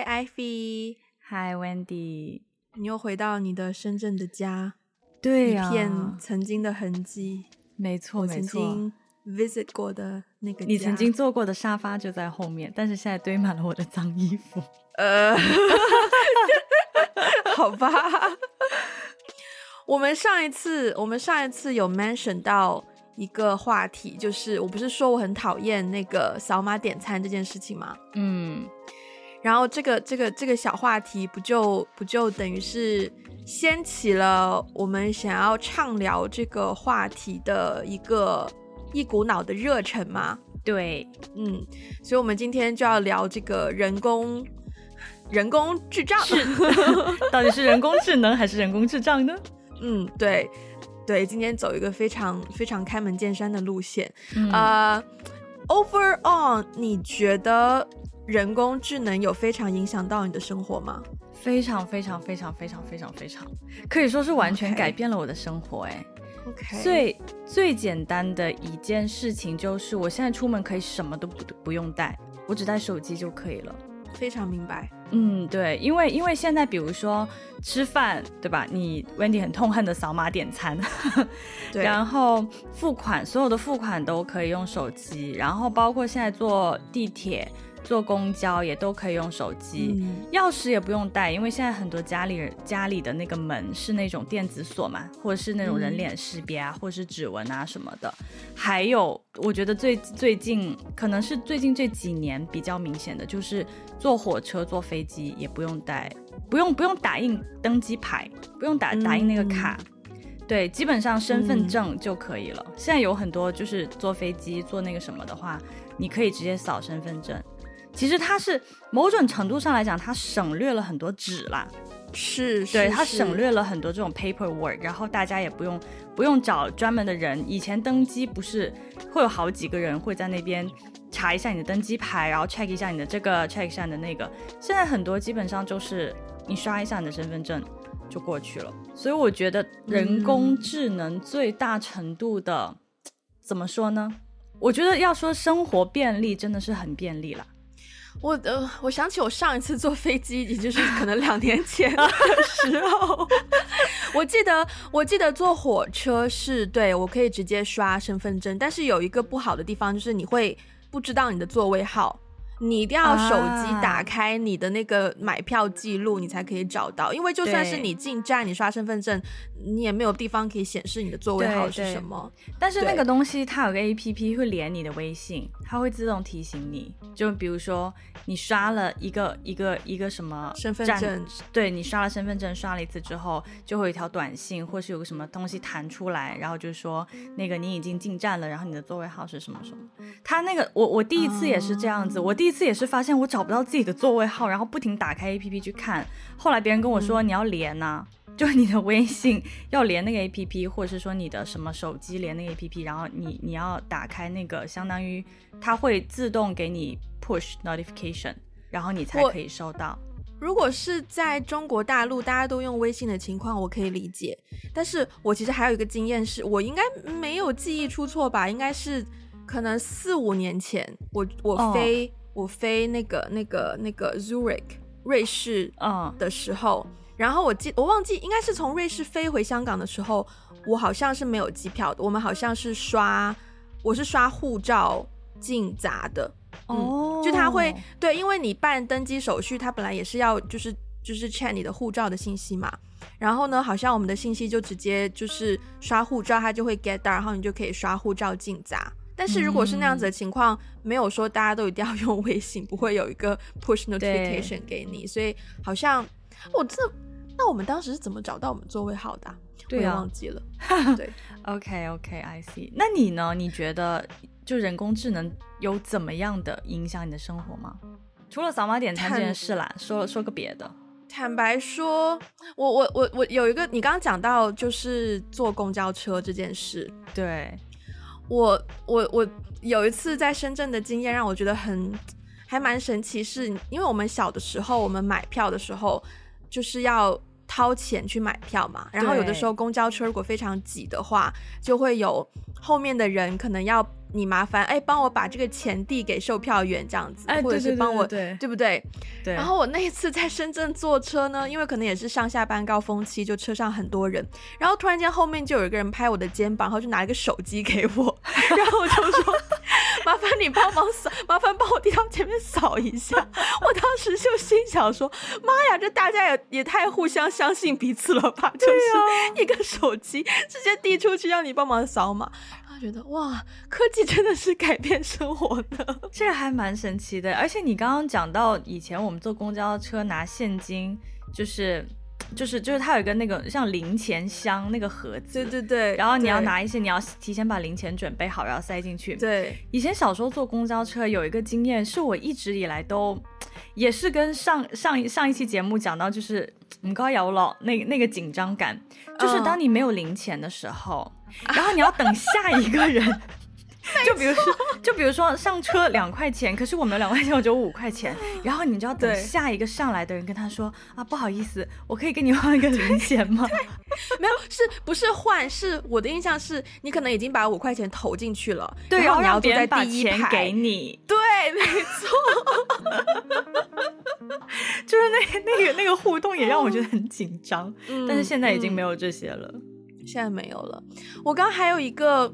Hi Ivy，Hi Wendy，你又回到你的深圳的家，对呀、啊，一片曾经的痕迹，没错，没错，曾经 visit 过的那个，你曾经坐过的沙发就在后面，但是现在堆满了我的脏衣服。呃，好吧，我们上一次，我们上一次有 mention 到一个话题，就是我不是说我很讨厌那个扫码点餐这件事情吗？嗯。然后这个这个这个小话题不就不就等于是掀起了我们想要畅聊这个话题的一个一股脑的热忱吗？对，嗯，所以我们今天就要聊这个人工人工智障，是 到底是人工智能还是人工智障呢？嗯，对对，今天走一个非常非常开门见山的路线。嗯、呃，Overall，你觉得？人工智能有非常影响到你的生活吗？非常非常非常非常非常非常，可以说是完全改变了我的生活。哎，OK，最最简单的一件事情就是，我现在出门可以什么都不不用带，我只带手机就可以了。非常明白。嗯，对，因为因为现在比如说吃饭，对吧？你 Wendy 很痛恨的扫码点餐，对，然后付款，所有的付款都可以用手机，然后包括现在坐地铁。坐公交也都可以用手机，嗯，钥匙也不用带，因为现在很多家里人家里的那个门是那种电子锁嘛，或者是那种人脸识别啊，嗯、或者是指纹啊什么的。还有，我觉得最最近可能是最近这几年比较明显的，就是坐火车、坐飞机也不用带，不用不用打印登机牌，不用打打印那个卡，嗯，对，基本上身份证就可以了，嗯。现在有很多就是坐飞机坐那个什么的话，你可以直接扫身份证。其实它是某种程度上来讲，它省略了很多纸啦，是，对，它省略了很多这种 paperwork，然后大家也不用不用找专门的人。以前登机不是会有好几个人会在那边查一下你的登机牌，然后 check 一下你的这个，check 一下你的那个。现在很多基本上就是你刷一下你的身份证就过去了。所以我觉得人工智能最大程度的，嗯，怎么说呢？我觉得要说生活便利，真的是很便利了。我呃，我想起我上一次坐飞机，也就是可能两年前的时候，我记得我记得坐火车是对我可以直接刷身份证，但是有一个不好的地方就是你会不知道你的座位号。你一定要手机打开你的那个买票记录，你才可以找到。因为就算是你进站，你刷身份证，你也没有地方可以显示你的座位号是什么。但是那个东西它有个 APP 会连你的微信，它会自动提醒你。就比如说你刷了一个一个一个什么身份证，对，你刷了身份证，刷了一次之后，就会有一条短信，或是有个什么东西弹出来，然后就说那个你已经进站了，然后你的座位号是什么什么。他那个我我第一次也是这样子，我第一次也是发现我找不到自己的座位号，然后不停打开 APP 去看。后来别人跟我说，你要连呐、就是你的微信要连那个 APP，或者是说你的什么手机连那个 APP，然后你你要打开那个，相当于它会自动给你 push notification，然后你才可以收到。如果是在中国大陆大家都用微信的情况，我可以理解。但是我其实还有一个经验是，我应该没有记忆出错吧？应该是。可能四五年前，我我飞、oh. 我飞那个那个那个 Zurich 瑞士嗯的时候，oh. 然后我记我忘记应该是从瑞士飞回香港的时候，我好像是没有机票的，我们好像是刷我是刷护照进闸的哦、oh. 嗯，就他会对，因为你办登机手续，他本来也是要就是就是 check 你的护照的信息嘛，然后呢，好像我们的信息就直接就是刷护照，他就会 get 到，然后你就可以刷护照进闸。但是如果是那样子的情况，嗯，没有说大家都一定要 用微信，不会有一个 push notification 给你，所以好像我这那我们当时是怎么找到我们座位号的，啊？对啊，我忘记了。对，OK OK，I see。那你呢？你觉得就人工智能有怎么样的影响你的生活吗？除了扫码点餐这件事啦，说说个别的。坦白说，我我我我有一个，你刚刚讲到就是坐公交车这件事，对。我我我有一次在深圳的经验让我觉得很还蛮神奇，是因为我们小的时候，我们买票的时候就是要掏钱去买票嘛，然后有的时候公交车如果非常挤的话，就会有后面的人可能要。你麻烦哎，帮我把这个钱递给售票员，这样子，哎、或者是帮我，对，对，对，对，对不对？对。然后我那一次在深圳坐车呢，因为可能也是上下班高峰期，就车上很多人，然后突然间后面就有一个人拍我的肩膀，然后就拿一个手机给我，然后我就说：“麻烦你帮忙扫，麻烦帮我递到前面扫一下。”我当时就心想说：“妈呀，这大家也也太互相相信彼此了吧？就是一个手机直接递出去让你帮忙扫码。”觉得哇，科技真的是改变生活的，这还蛮神奇的。而且你刚刚讲到以前我们坐公交车拿现金，就是就是就是它有一个那个像零钱箱那个盒子，对对对。然后你要拿一些，你要提前把零钱准备好，然后塞进去。对。以前小时候坐公交车有一个经验，是我一直以来都也是跟上上一上一期节目讲到，就是唔该有咯，那那个紧张感，就是当你没有零钱的时候。然后你要等下一个人，就比如说，就比如说上车两块钱，可是我没有两块钱，我只有五块钱，然后你就要等下一个上来的人跟他说啊，不好意思，我可以跟你换一个零钱吗？没有，是不是换？是我的印象是你可能已经把五块钱投进去了，对，然后你要坐在第一排给你，对，没错，就是那那个那个互动也让我觉得很紧张，嗯，但是现在已经没有这些了。现在没有了。我刚刚还有一个，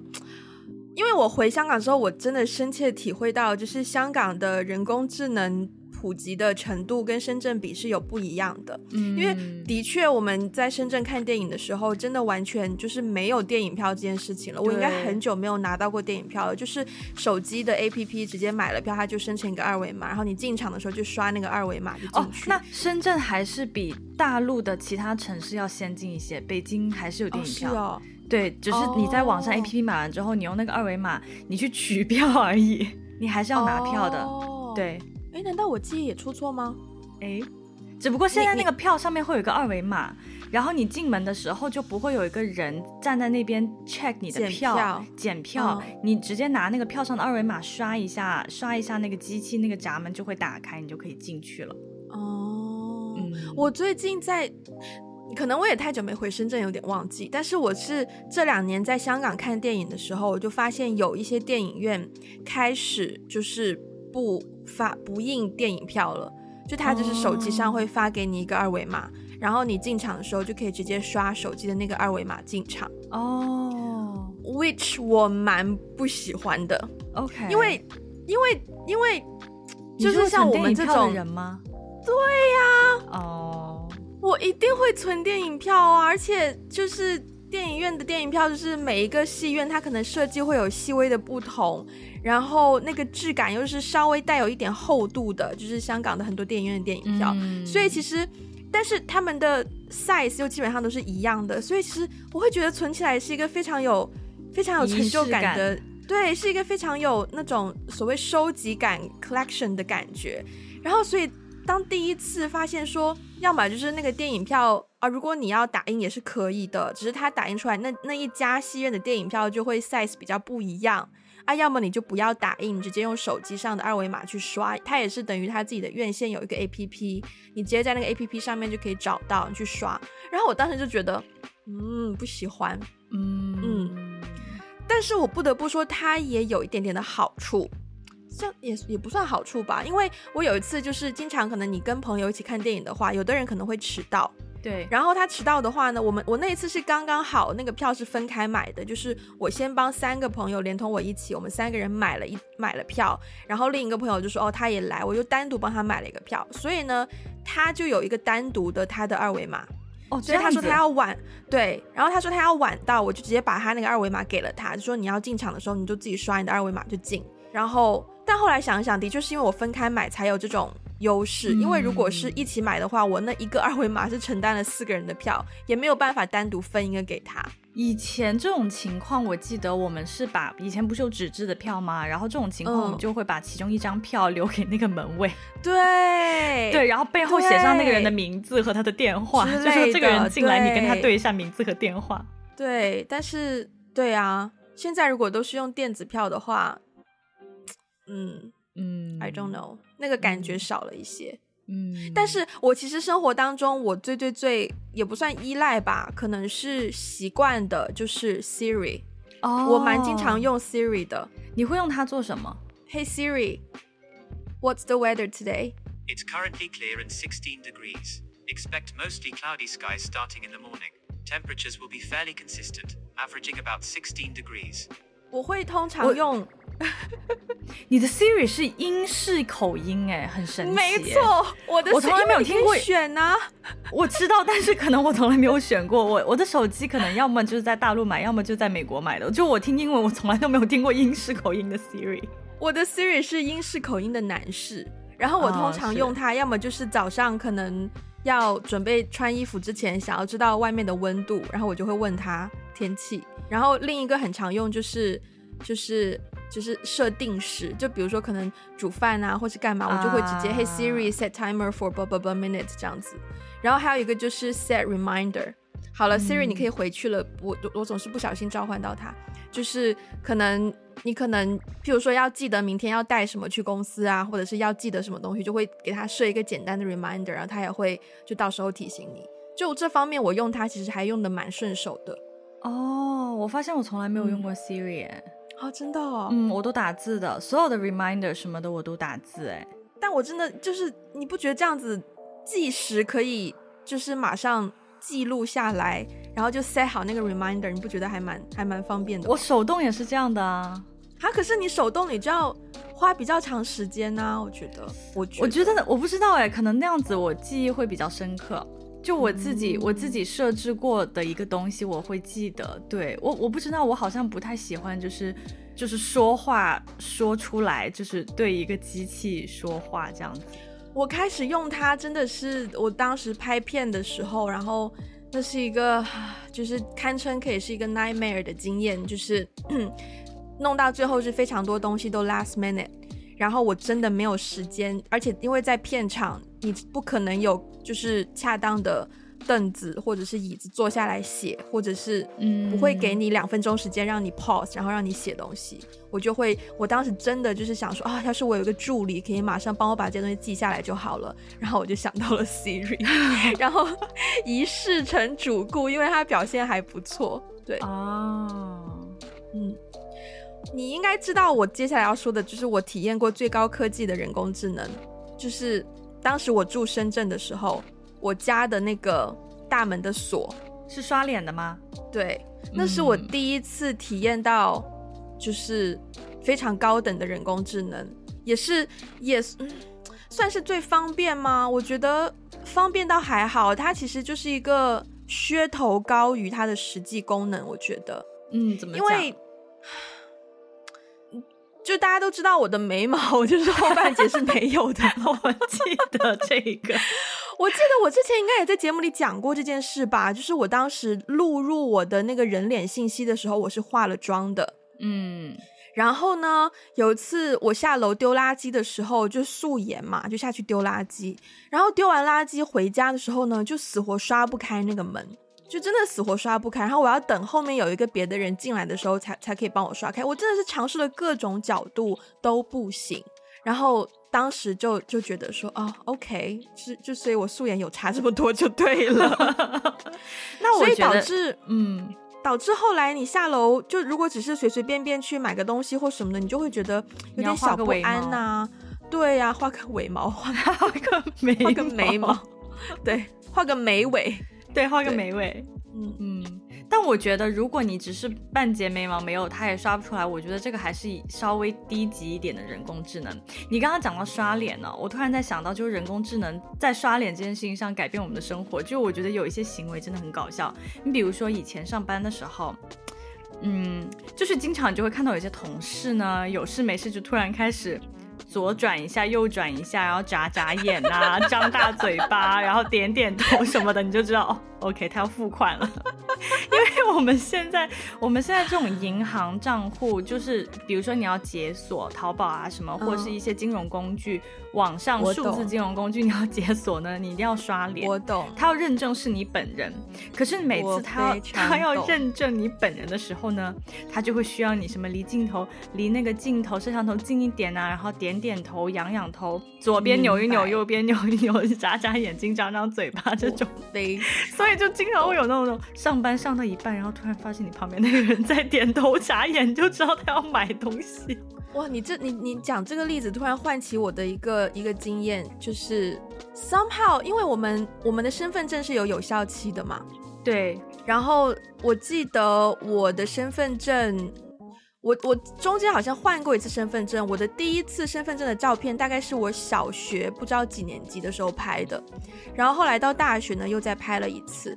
因为我回香港之后，我真的深切体会到，就是香港的人工智能普及的程度跟深圳比是有不一样的。嗯，因为的确我们在深圳看电影的时候，真的完全就是没有电影票这件事情了。我应该很久没有拿到过电影票了，就是手机的 APP 直接买了票，它就生成一个二维码，然后你进场的时候就刷那个二维码就进去。哦，那深圳还是比大陆的其他城市要先进一些，北京还是有电影票。哦，是哦。对，只是你在网上 APP 买完之后，你用那个二维码，你去取票 而已，你还是要拿票的。哦，对。哎，难道我记忆也出错吗？哎，只不过现在那个票上面会有一个二维码，然后你进门的时候就不会有一个人站在那边 check 你的票，检票，检票，嗯，你直接拿那个票上的二维码刷一下，刷一下那个机器，那个闸门就会打开，你就可以进去了。哦，嗯，我最近在，可能我也太久没回深圳，有点忘记，但是我是这两年在香港看电影的时候，我就发现有一些电影院开始就是不。发不印电影票了，就他就是手机上会发给你一个二维码，哦，然后你进场的时候就可以直接刷手机的那个二维码进场。哦，which 我蛮不喜欢的。OK，因为因为因为就是像我们这种人吗？对呀。哦，我一定会存电影票啊，而且就是。电影院的电影票就是每一个戏院，它可能设计会有细微的不同，然后那个质感又是稍微带有一点厚度的，就是香港的很多电影院的电影票。嗯、所以其实，但是他们的 size 又基本上都是一样的，所以其实我会觉得存起来是一个非常有、非常有成就感的，对，是一个非常有那种所谓收集感 collection 的感觉。然后，所以当第一次发现说，要么就是那个电影票。啊，如果你要打印也是可以的，只是它打印出来那那一家戏院的电影票就会 size 比较不一样啊。要么你就不要打印，直接用手机上的二维码去刷，它也是等于它自己的院线有一个 APP，你直接在那个 APP 上面就可以找到你去刷。然后我当时就觉得，嗯，不喜欢，嗯嗯，但是我不得不说，它也有一点点的好处，这也也不算好处吧，因为我有一次就是经常可能你跟朋友一起看电影的话，有的人可能会迟到。对，然后他迟到的话呢，我们我那一次是刚刚好，那个票是分开买的，就是我先帮三个朋友连同我一起，我们三个人买了一买了票，然后另一个朋友就说哦他也来，我就单独帮他买了一个票，所以呢他就有一个单独的他的二维码，哦，所以他说他要晚，对，然后他说他要晚到，我就直接把他那个二维码给了他，就说你要进场的时候你就自己刷你的二维码就进，然后但后来想一想，的确是因为我分开买才有这种。优势，因为如果是一起买的话，我那一个二维码是承担了四个人的票，也没有办法单独分一个给他。以前这种情况，我记得我们是把以前不是有纸质的票吗？然后这种情况，我们就会把其中一张票留给那个门卫。对对，然后背后写上那个人的名字和他的电话，就说这个人进来，你跟他对一下名字和电话。对，但是对啊，现在如果都是用电子票的话，嗯。嗯，I don't know，那个感觉少了一些。 嗯，但是我其实生活当中，我最最最也不算依赖吧，可能是习惯的，就是 Siri。哦，我蛮经常用 Siri 的。你会用它做什么？Hey Siri，What's the weather today? It's currently clear and 16 degrees. Expect mostly cloudy skies starting in the morning. Temperatures will be fairly consistent, averaging about 16 degrees. 我会通常用。 你的 Siri 是英式口音哎，很神奇。没错，我的我从来没有听过选啊。我知道，但是可能我从来没有选过。我我的手机可能要么就是在大陆买，要么就在美国买的。就我听英文，我从来都没有听过英式口音的 Siri。我的 Siri 是英式口音的男士，然后我通常用它，要么就是早上可能要准备穿衣服之前，想要知道外面的温度，然后我就会问他天气。然后另一个很常用就是就是。就是设定时，就比如说可能煮饭啊，或是干嘛，我就会直接、uh, Hey Siri set timer for blah blah blah minutes 这样子。然后还有一个就是 set reminder。好了、嗯、，Siri 你可以回去了。我我总是不小心召唤到它，就是可能你可能，譬如说要记得明天要带什么去公司啊，或者是要记得什么东西，就会给它设一个简单的 reminder，然后它也会就到时候提醒你。就这方面我用它其实还用的蛮顺手的。哦，我发现我从来没有用过 Siri、嗯。哦，真的哦，嗯，我都打字的，所有的 reminder 什么的我都打字，哎，但我真的就是，你不觉得这样子计时可以就是马上记录下来，然后就 set 好那个 reminder，你不觉得还蛮还蛮方便的？我手动也是这样的啊，啊，可是你手动你就要花比较长时间呢、啊，我觉得，我觉得我觉得。我不知道哎，可能那样子我记忆会比较深刻。就我自己，我自己设置过的一个东西，我会记得。对，我，我不知道，我好像不太喜欢，就是就是说话说出来，就是对一个机器说话这样子。我开始用它，真的是我当时拍片的时候，然后那是一个，就是堪称可以是一个 nightmare 的经验，就是 弄到最后是非常多东西都 last minute。然后我真的没有时间，而且因为在片场，你不可能有就是恰当的凳子或者是椅子坐下来写，或者是嗯不会给你两分钟时间让你 pause，然后让你写东西。我就会，我当时真的就是想说啊，要是我有一个助理可以马上帮我把这些东西记下来就好了。然后我就想到了 Siri，然后一试成主顾，因为他表现还不错。对啊，嗯。你应该知道，我接下来要说的就是我体验过最高科技的人工智能，就是当时我住深圳的时候，我家的那个大门的锁是刷脸的吗？对，那是我第一次体验到，就是非常高等的人工智能，也是也算是最方便吗？我觉得方便倒还好，它其实就是一个噱头高于它的实际功能，我觉得，嗯，怎么讲？因为。就大家都知道我的眉毛 就是后半截是没有的，我记得这个，我记得我之前应该也在节目里讲过这件事吧，就是我当时录入我的那个人脸信息的时候，我是化了妆的，嗯，然后呢，有一次我下楼丢垃圾的时候就素颜嘛，就下去丢垃圾，然后丢完垃圾回家的时候呢，就死活刷不开那个门。就真的死活刷不开，然后我要等后面有一个别的人进来的时候才才可以帮我刷开。我真的是尝试了各种角度都不行，然后当时就就觉得说，哦，OK，就就所以我素颜有差这么多就对了。那我所以导致嗯，导致后来你下楼就如果只是随随便便去买个东西或什么的，你就会觉得有点小不安呐、啊。对呀、啊，画个 尾毛，画个眉，画个眉毛，对，画个眉尾。对，画个眉尾，嗯嗯，但我觉得如果你只是半截眉毛没有，它也刷不出来。我觉得这个还是稍微低级一点的人工智能。你刚刚讲到刷脸呢，我突然在想到，就是人工智能在刷脸这件事情上改变我们的生活。就我觉得有一些行为真的很搞笑。你比如说以前上班的时候，嗯，就是经常就会看到有些同事呢，有事没事就突然开始。左转一下，右转一下，然后眨眨眼啊，张大嘴巴，然后点点头什么的，你就知道，OK，他要付款了，因为我们现在我们现在这种银行账户，就是比如说你要解锁淘宝啊什么，或者是一些金融工具，嗯、网上数字金融工具你要解锁呢，你一定要刷脸。我懂。他要认证是你本人，可是每次他要他要认证你本人的时候呢，他就会需要你什么离镜头离那个镜头摄像头近一点啊，然后点点头、仰仰头，左边扭一扭，右边扭一扭，眨眨眼睛、张张嘴巴这种。对。所以就经常会有那种上班上到一半，然后突然发现你旁边那个人在点头眨眼，就知道他要买东西。哇，你这你你讲这个例子，突然唤起我的一个一个经验，就是 somehow，因为我们我们的身份证是有有效期的嘛。对。然后我记得我的身份证。我我中间好像换过一次身份证，我的第一次身份证的照片大概是我小学不知道几年级的时候拍的，然后后来到大学呢又再拍了一次，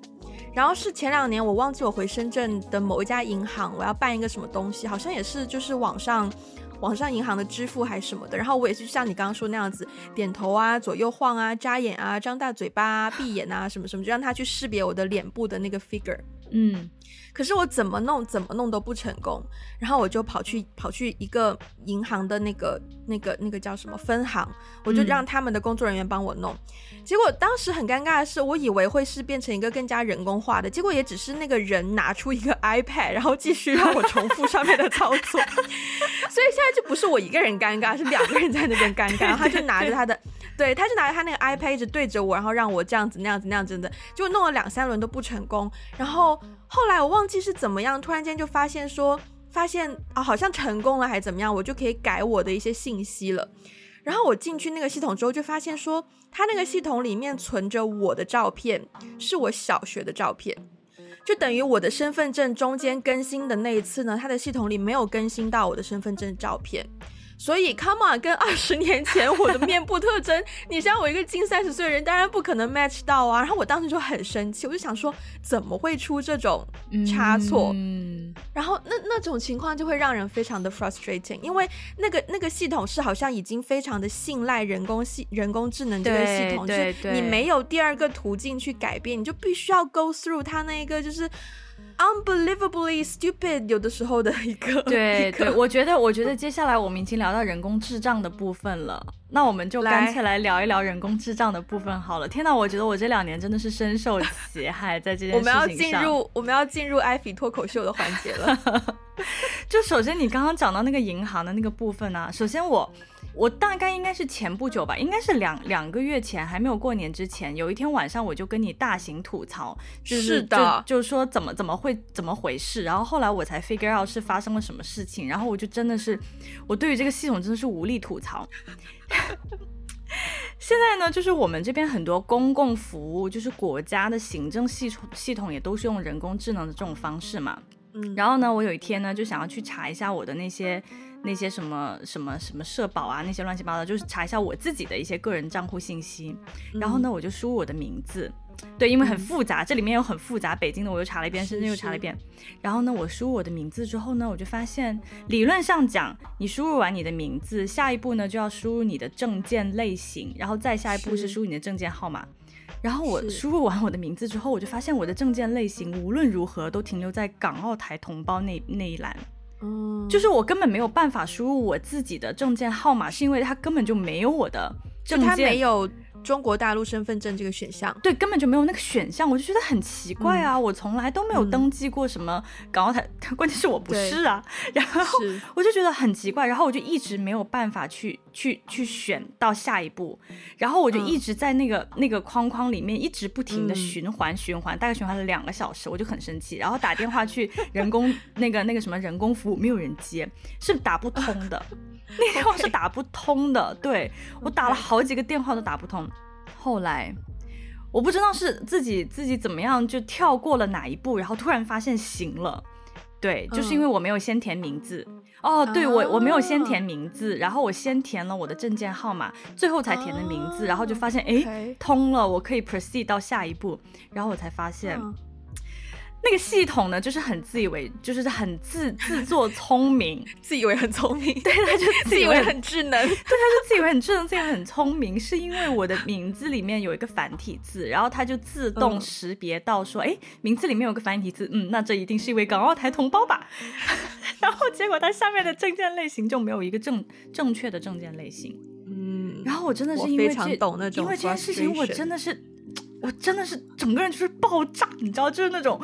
然后是前两年我忘记我回深圳的某一家银行，我要办一个什么东西，好像也是就是网上网上银行的支付还是什么的，然后我也是像你刚刚说那样子点头啊、左右晃啊、眨眼啊、张大嘴巴啊、闭眼啊什么什么，就让他去识别我的脸部的那个 figure，嗯。可是我怎么弄怎么弄都不成功，然后我就跑去跑去一个银行的那个那个那个叫什么分行，我就让他们的工作人员帮我弄。嗯、结果当时很尴尬的是，我以为会是变成一个更加人工化的，结果也只是那个人拿出一个 iPad，然后继续让我重复上面的操作。所以现在就不是我一个人尴尬，是两个人在那边尴尬。然后他就拿着他的，对，他就拿着他那个 iPad 一直对着我，然后让我这样子那样子那样子的，就弄了两三轮都不成功，然后。后来我忘记是怎么样，突然间就发现说，发现啊，好像成功了还是怎么样，我就可以改我的一些信息了。然后我进去那个系统之后，就发现说，他那个系统里面存着我的照片，是我小学的照片，就等于我的身份证中间更新的那一次呢，他的系统里没有更新到我的身份证照片。所以，Come on，跟二十年前我的 面部特征，你像我一个近三十岁的人，当然不可能 match 到啊。然后我当时就很生气，我就想说，怎么会出这种差错？嗯、然后那那种情况就会让人非常的 frustrating，因为那个那个系统是好像已经非常的信赖人工系人工智能这个系统，就是你没有第二个途径去改变，你就必须要 go through 它那一个就是。Unbelievably stupid，有的时候的一个对个对，我觉得我觉得接下来我们已经聊到人工智障的部分了，那我们就干脆来聊一聊人工智障的部分好了。天哪，我觉得我这两年真的是深受其害，在这件事情上。我们要进入我们要进入艾菲脱口秀的环节了。就首先你刚刚讲到那个银行的那个部分呢、啊，首先我。我大概应该是前不久吧，应该是两两个月前，还没有过年之前，有一天晚上我就跟你大型吐槽，就是，是的，就，就是说怎么怎么会怎么回事，然后后来我才 figure out 是发生了什么事情，然后我就真的是，我对于这个系统真的是无力吐槽。现在呢，就是我们这边很多公共服务，就是国家的行政系统系统也都是用人工智能的这种方式嘛，嗯，然后呢，我有一天呢就想要去查一下我的那些。那些什么什么什么社保啊，那些乱七八糟，就是查一下我自己的一些个人账户信息。然后呢，我就输入我的名字，对，因为很复杂，这里面有很复杂。北京的我又查了一遍，深圳又查了一遍。然后呢，我输入我的名字之后呢，我就发现，理论上讲，你输入完你的名字，下一步呢就要输入你的证件类型，然后再下一步是输入你的证件号码。然后我输入完我的名字之后，我就发现我的证件类型无论如何都停留在港澳台同胞那那一栏。嗯，就是我根本没有办法输入我自己的证件号码，是因为他根本就没有我的证件，它没有中国大陆身份证这个选项，对，根本就没有那个选项，我就觉得很奇怪啊！嗯、我从来都没有登记过什么港澳台，嗯、关键是我不是啊，然后我就觉得很奇怪，然后我就一直没有办法去去去选到下一步，然后我就一直在那个、嗯、那个框框里面一直不停的循环循环，大概循环了两个小时，我就很生气，然后打电话去人工那个 那个什么人工服务，没有人接，是打不通的。那电话是打不通的.对，我打了 好几个电话都打不通。后来我不知道是自己自己怎么样就跳过了哪一步，然后突然发现行了。对，就是因为我没有先填名字。哦，对，我我没有先填名字，然后我先填了我的证件号码，最后才填的名字，然后就发现哎，通了，我可以 proceed 到下一步，然后我才发现。那个系统呢，就是很自以为，就是很自自作聪明，自以为很聪明，对，他就 自以为很智能，对，他就自以为很智能，自以为很聪明，是因为我的名字里面有一个繁体字，然后他就自动识别到说，哎、嗯，名字里面有个繁体字，嗯，那这一定是一位港澳台同胞吧？然后结果他下面的证件类型就没有一个正正确的证件类型，嗯，然后我真的是因为这，因为这件事情，我真的是。我真的是整个人就是爆炸，你知道，就是那种，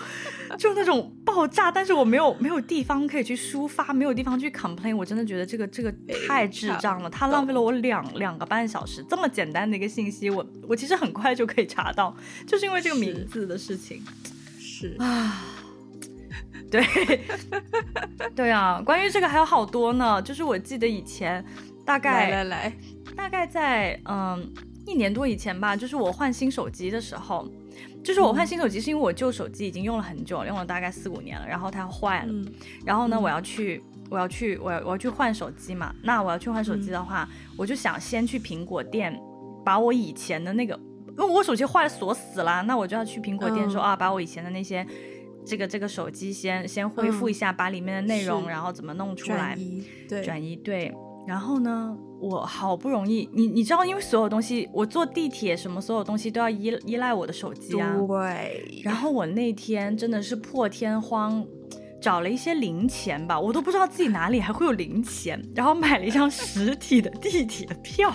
就是那种爆炸。但是我没有没有地方可以去抒发，没有地方去 complain。我真的觉得这个这个太智障了，他浪费了我两两个半小时。这么简单的一个信息，我我其实很快就可以查到，就是因为这个名字的事情。是啊，对，对啊。关于这个还有好多呢，就是我记得以前大概来来来，大概在嗯。一年多以前吧，就是我换新手机的时候，就是我换新手机是因为我旧手机已经用了很久，用了大概四五年了，然后它坏了，嗯、然后呢，我要去，我要去，我要我要去换手机嘛。那我要去换手机的话，嗯、我就想先去苹果店，把我以前的那个，因为我手机坏了锁死了，那我就要去苹果店说、嗯、啊，把我以前的那些这个这个手机先先恢复一下，嗯、把里面的内容然后怎么弄出来，对，转移，对。然后呢，我好不容易，你你知道，因为所有东西，我坐地铁什么，所有东西都要依依赖我的手机啊。对。然后我那天真的是破天荒，找了一些零钱吧，我都不知道自己哪里还会有零钱，然后买了一张实体的地铁票，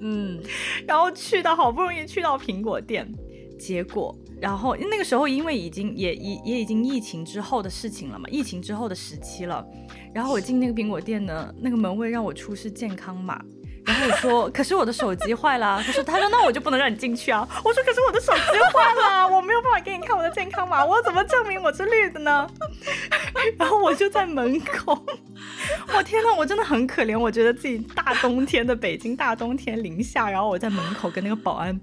嗯，然后去到好不容易去到苹果店，结果。然后那个时候，因为已经也也也已经疫情之后的事情了嘛，疫情之后的时期了。然后我进那个苹果店呢，那个门卫让我出示健康码。然后我说，可是我的手机坏了。他说，他说那我就不能让你进去啊。我说，可是我的手机坏了，我没有办法给你看我的健康码，我怎么证明我是绿的呢？然后我就在门口，我天呐，我真的很可怜。我觉得自己大冬天的北京大冬天零下，然后我在门口跟那个保安，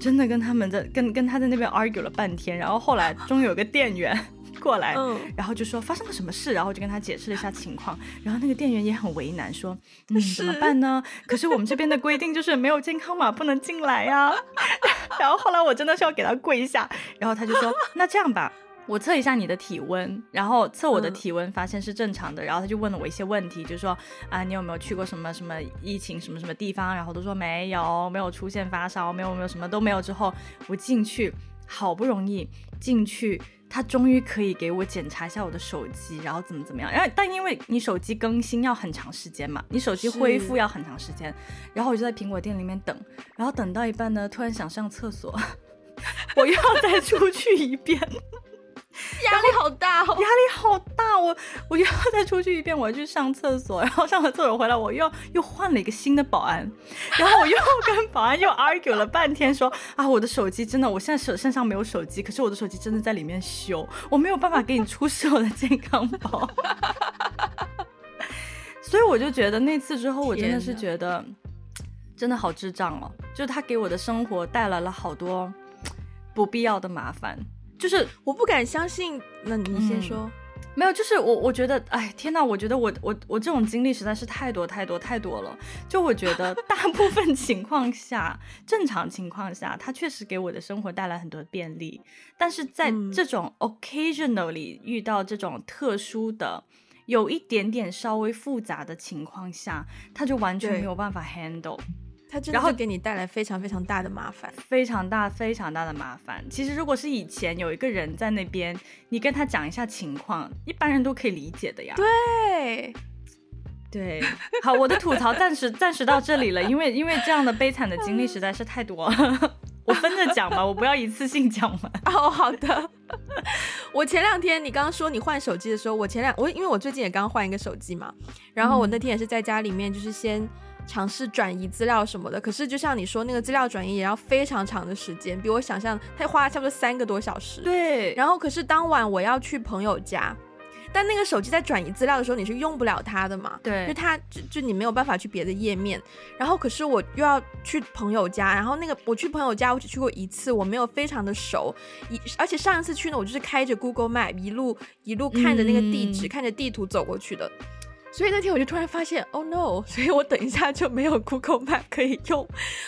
真的跟他们在跟跟他在那边 argue 了半天。然后后来终于有个店员。过来，嗯，然后就说发生了什么事，然后就跟他解释了一下情况，然后那个店员也很为难，说，嗯，怎么办呢？可是我们这边的规定就是没有健康码不能进来呀。然后后来我真的是要给他跪下，然后他就说，那这样吧，我测一下你的体温，然后测我的体温，发现是正常的，然后他就问了我一些问题，就说啊，你有没有去过什么什么疫情什么什么地方？然后都说没有，没有出现发烧，没有没有什么都没有。之后我进去，好不容易进去。他终于可以给我检查一下我的手机，然后怎么怎么样。然后但因为你手机更新要很长时间嘛，你手机恢复要很长时间。然后我就在苹果店里面等，然后等到一半呢，突然想上厕所，我又要再出去一遍。压力好大哦，压力好大，我我又要再出去一遍，我要去上厕所，然后上完厕所回来，我又又换了一个新的保安，然后我又跟保安又 argue 了半天说，说啊，我的手机真的，我现在手身上没有手机，可是我的手机真的在里面修，我没有办法给你出示我的健康宝，所以我就觉得那次之后，我真的是觉得真的好智障哦，就是他给我的生活带来了好多不必要的麻烦。就是我不敢相信，那你先说，嗯、没有，就是我我觉得，哎，天哪，我觉得我我我这种经历实在是太多太多太多了。就我觉得 大部分情况下，正常情况下，它确实给我的生活带来很多便利。但是在这种 occasionally 遇到这种特殊的、有一点点稍微复杂的情况下，它就完全没有办法 handle。他真的会给你带来非常非常大的麻烦，非常大非常大的麻烦。其实如果是以前有一个人在那边，你跟他讲一下情况，一般人都可以理解的呀。对，对，好，我的吐槽暂时暂时到这里了，因为因为这样的悲惨的经历实在是太多了，我分着讲吧，我不要一次性讲完。哦，好的。我前两天你刚刚说你换手机的时候，我前两我因为我最近也刚换一个手机嘛，然后我那天也是在家里面就是先。尝试转移资料什么的，可是就像你说，那个资料转移也要非常长的时间，比我想象，他花了差不多三个多小时。对。然后，可是当晚我要去朋友家，但那个手机在转移资料的时候，你是用不了它的嘛？对。就它就就你没有办法去别的页面。然后，可是我又要去朋友家，然后那个我去朋友家，我只去过一次，我没有非常的熟。一而且上一次去呢，我就是开着 Google Map 一路一路看着那个地址，嗯、看着地图走过去的。所以那天我就突然发现，Oh no！所以我等一下就没有 Google Map 可以用，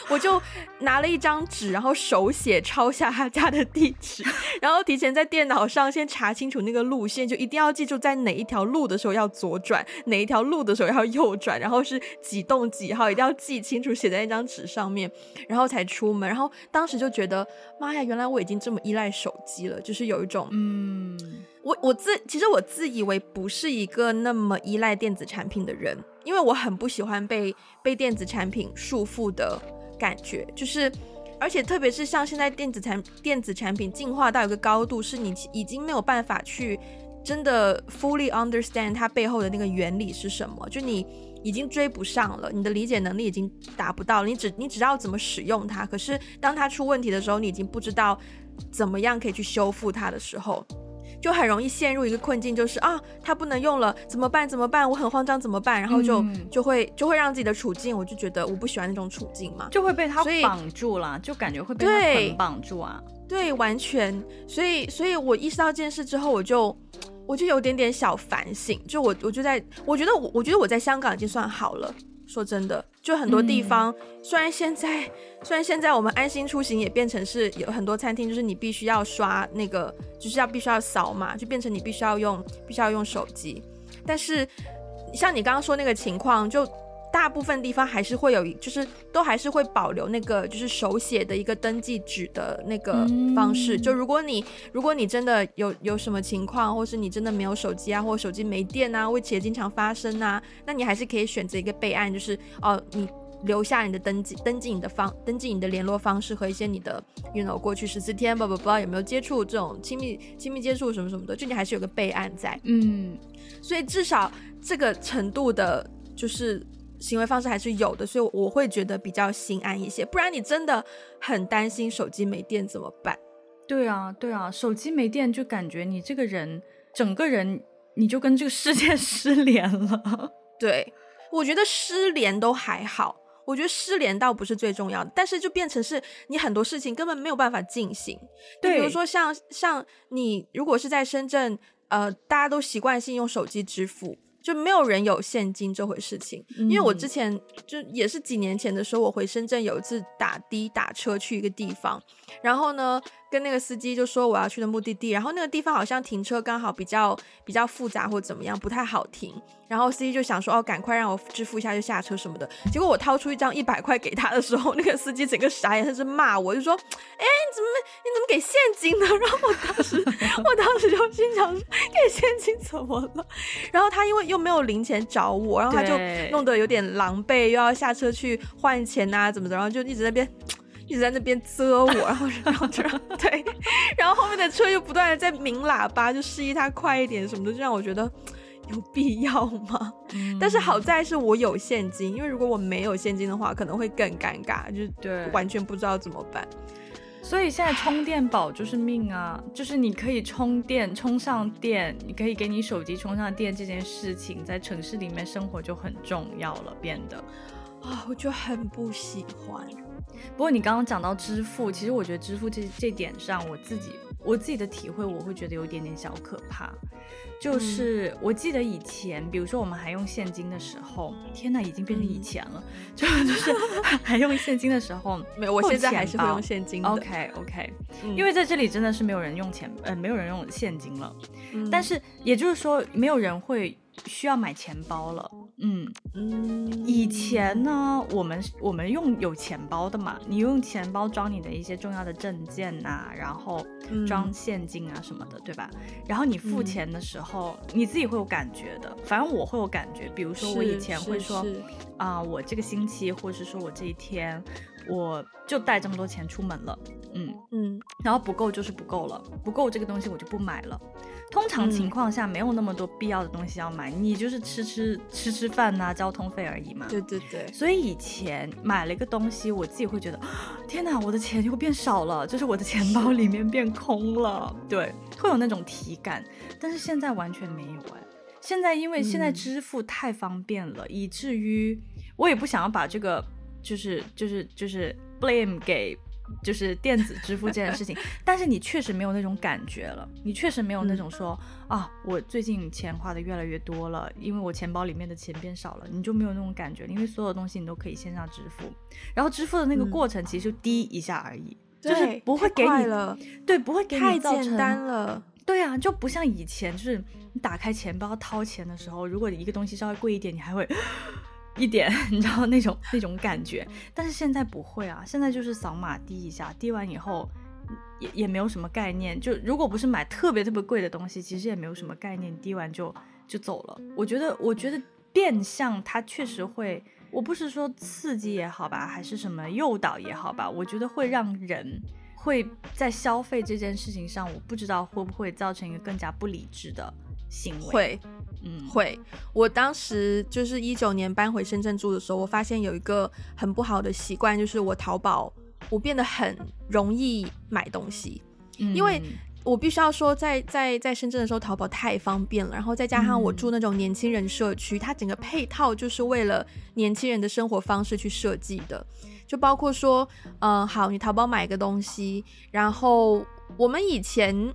我就拿了一张纸，然后手写抄下他家的地址，然后提前在电脑上先查清楚那个路线，就一定要记住在哪一条路的时候要左转，哪一条路的时候要右转，然后是几栋几号，一定要记清楚，写在那张纸上面，然后才出门。然后当时就觉得，妈呀，原来我已经这么依赖手机了，就是有一种嗯。我我自其实我自以为不是一个那么依赖电子产品的人，因为我很不喜欢被被电子产品束缚的感觉，就是而且特别是像现在电子产电子产品进化到一个高度，是你已经没有办法去真的 fully understand 它背后的那个原理是什么，就你已经追不上了，你的理解能力已经达不到，你只你只知道怎么使用它，可是当它出问题的时候，你已经不知道怎么样可以去修复它的时候。就很容易陷入一个困境，就是啊，它不能用了，怎么办？怎么办？我很慌张，怎么办？然后就、嗯、就会就会让自己的处境，我就觉得我不喜欢那种处境嘛，就会被它绑住了，就感觉会被它捆绑住啊。对，完全。所以，所以我意识到这件事之后，我就我就有点点小反省，就我我就在，我觉得我我觉得我在香港已经算好了。说真的，就很多地方，嗯、虽然现在虽然现在我们安心出行也变成是有很多餐厅，就是你必须要刷那个，就是要必须要扫码，就变成你必须要用必须要用手机。但是像你刚刚说那个情况，就。大部分地方还是会有，就是都还是会保留那个就是手写的一个登记纸的那个方式。嗯、就如果你如果你真的有有什么情况，或是你真的没有手机啊，或者手机没电啊，which 也经常发生啊，那你还是可以选择一个备案，就是哦，你留下你的登记登记你的方登记你的联络方式和一些你的，you know 过去十四天不不不知道有没有接触这种亲密亲密接触什么什么的，就你还是有个备案在。嗯，所以至少这个程度的，就是。行为方式还是有的，所以我会觉得比较心安一些。不然你真的很担心手机没电怎么办？对啊，对啊，手机没电就感觉你这个人整个人你就跟这个世界失联了。对，我觉得失联都还好，我觉得失联倒不是最重要的，但是就变成是你很多事情根本没有办法进行。对，比如说像像你如果是在深圳，呃，大家都习惯性用手机支付。就没有人有现金这回事情，因为我之前就也是几年前的时候，我回深圳有一次打的打车去一个地方，然后呢，跟那个司机就说我要去的目的地，然后那个地方好像停车刚好比较比较复杂或怎么样，不太好停。然后司机就想说哦，赶快让我支付一下就下车什么的。结果我掏出一张一百块给他的时候，那个司机整个傻眼，他是骂我，就说：“哎，你怎么你怎么给现金呢？” 然后我当时我当时就心想说：“给现金怎么了？”然后他因为又没有零钱找我，然后他就弄得有点狼狈，又要下车去换钱啊，怎么的，然后就一直在那边。一直在那边遮我，然后然后这样 对，然后后面的车又不断的在鸣喇叭，就示意他快一点什么的，就让我觉得有必要吗？嗯、但是好在是我有现金，因为如果我没有现金的话，可能会更尴尬，就对，完全不知道怎么办。所以现在充电宝就是命啊，就是你可以充电，充上电，你可以给你手机充上电这件事情，在城市里面生活就很重要了，变得啊、哦，我就很不喜欢。不过你刚刚讲到支付，其实我觉得支付这这点上，我自己我自己的体会，我会觉得有一点点小可怕。就是我记得以前，比如说我们还用现金的时候，天哪，已经变成以前了，就 就是还用现金的时候，没有，我现在还是会用现金的。OK OK，因为在这里真的是没有人用钱，呃，没有人用现金了。嗯，但是也就是说，没有人会。需要买钱包了，嗯。嗯，以前呢，我们我们用有钱包的嘛，你用钱包装你的一些重要的证件呐、啊，然后装。现金啊什么的，嗯、对吧？然后你付钱的时候，嗯、你自己会有感觉的，反正我会有感觉，比如说我以前会说啊、呃，我这个星期或者是说我这一天，我就带这么多钱出门了，嗯嗯，然后不够就是不够了，不够这个东西我就不买了。通常情况下没有那么多必要的东西要买，嗯、你就是吃吃吃吃饭呐、啊，交通费而已嘛。对对对。所以以前买了一个东西，我自己会觉得，天哪，我的钱就会变少了，就是我的钱包里面变空了，对，会有那种体感。但是现在完全没有哎，现在因为现在支付太方便了，嗯、以至于我也不想要把这个就是就是就是 blame 给。就是电子支付这件事情，但是你确实没有那种感觉了，你确实没有那种说、嗯、啊，我最近钱花的越来越多了，因为我钱包里面的钱变少了，你就没有那种感觉，因为所有东西你都可以线上支付，然后支付的那个过程其实就滴一下而已，嗯、就是不会给你了，对，不会给你造成太简单了，对啊，就不像以前，就是你打开钱包掏钱的时候，如果你一个东西稍微贵一点，你还会。一点，你知道那种那种感觉，但是现在不会啊，现在就是扫码滴一下，滴完以后也也没有什么概念。就如果不是买特别特别贵的东西，其实也没有什么概念，滴完就就走了。我觉得，我觉得变相它确实会，我不是说刺激也好吧，还是什么诱导也好吧，我觉得会让人会在消费这件事情上，我不知道会不会造成一个更加不理智的行为。会。嗯，会。我当时就是一九年搬回深圳住的时候，我发现有一个很不好的习惯，就是我淘宝，我变得很容易买东西，嗯、因为我必须要说在，在在在深圳的时候，淘宝太方便了，然后再加上我住那种年轻人社区，嗯、它整个配套就是为了年轻人的生活方式去设计的，就包括说，嗯、呃，好，你淘宝买一个东西，然后我们以前，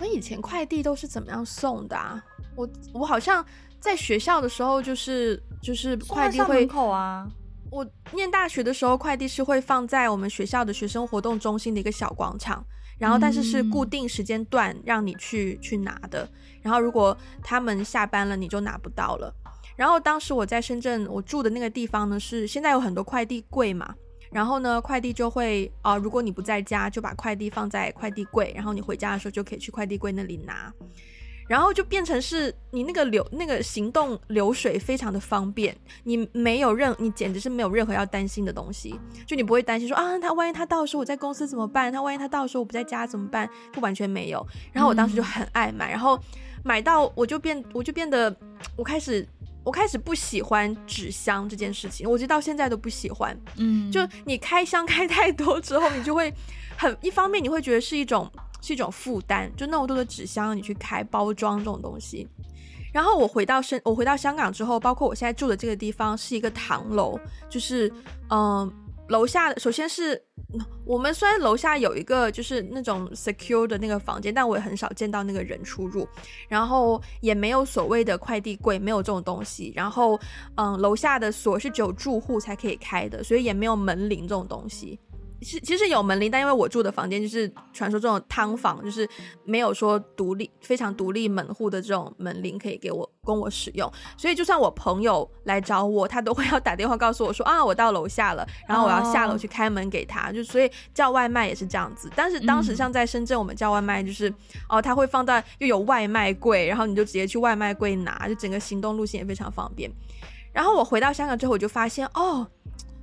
我以前快递都是怎么样送的啊？我我好像在学校的时候，就是就是快递会门口啊。我念大学的时候，快递是会放在我们学校的学生活动中心的一个小广场，然后但是是固定时间段让你去、嗯、去拿的。然后如果他们下班了，你就拿不到了。然后当时我在深圳，我住的那个地方呢，是现在有很多快递柜嘛。然后呢，快递就会啊、呃，如果你不在家，就把快递放在快递柜，然后你回家的时候就可以去快递柜那里拿。然后就变成是你那个流那个行动流水非常的方便，你没有任你简直是没有任何要担心的东西，就你不会担心说啊，他万一他到时候我在公司怎么办？他万一他到时候我不在家怎么办？就完全没有。然后我当时就很爱买，然后买到我就变我就变得我开始我开始不喜欢纸箱这件事情，我到现在都不喜欢。嗯，就你开箱开太多之后，你就会很一方面你会觉得是一种。是一种负担，就那么多的纸箱，你去开包装这种东西。然后我回到深，我回到香港之后，包括我现在住的这个地方是一个唐楼，就是嗯、呃，楼下首先是我们虽然楼下有一个就是那种 secure 的那个房间，但我也很少见到那个人出入，然后也没有所谓的快递柜，没有这种东西。然后嗯，楼下的锁是只有住户才可以开的，所以也没有门铃这种东西。其其实有门铃，但因为我住的房间就是传说这种汤房，就是没有说独立非常独立门户的这种门铃可以给我供我使用，所以就算我朋友来找我，他都会要打电话告诉我说啊，我到楼下了，然后我要下楼去开门给他，就所以叫外卖也是这样子。但是当时像在深圳，我们叫外卖就是哦，他会放到又有外卖柜，然后你就直接去外卖柜拿，就整个行动路线也非常方便。然后我回到香港之后，我就发现哦。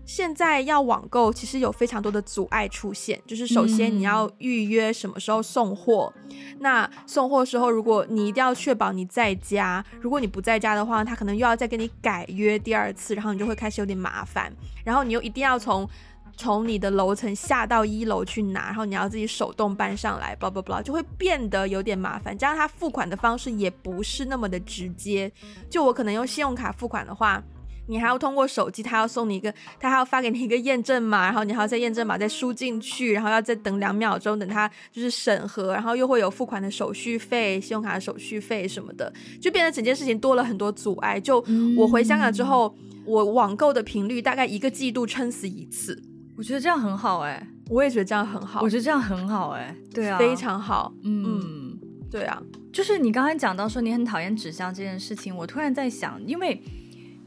现在要网购，其实有非常多的阻碍出现。就是首先你要预约什么时候送货，嗯、那送货时候，如果你一定要确保你在家，如果你不在家的话，他可能又要再跟你改约第二次，然后你就会开始有点麻烦。然后你又一定要从从你的楼层下到一楼去拿，然后你要自己手动搬上来，blah blah blah，就会变得有点麻烦。加上他付款的方式也不是那么的直接，就我可能用信用卡付款的话。你还要通过手机，他要送你一个，他还要发给你一个验证码，然后你还要再验证码再输进去，然后要再等两秒钟，等他就是审核，然后又会有付款的手续费、信用卡的手续费什么的，就变得整件事情多了很多阻碍。就我回香港之后，嗯、我网购的频率大概一个季度撑死一次。我觉得这样很好哎、欸，我也觉得这样很好，我觉得这样很好哎、欸，对啊，非常好，嗯，嗯。对啊，就是你刚才讲到说你很讨厌纸箱这件事情，我突然在想，因为。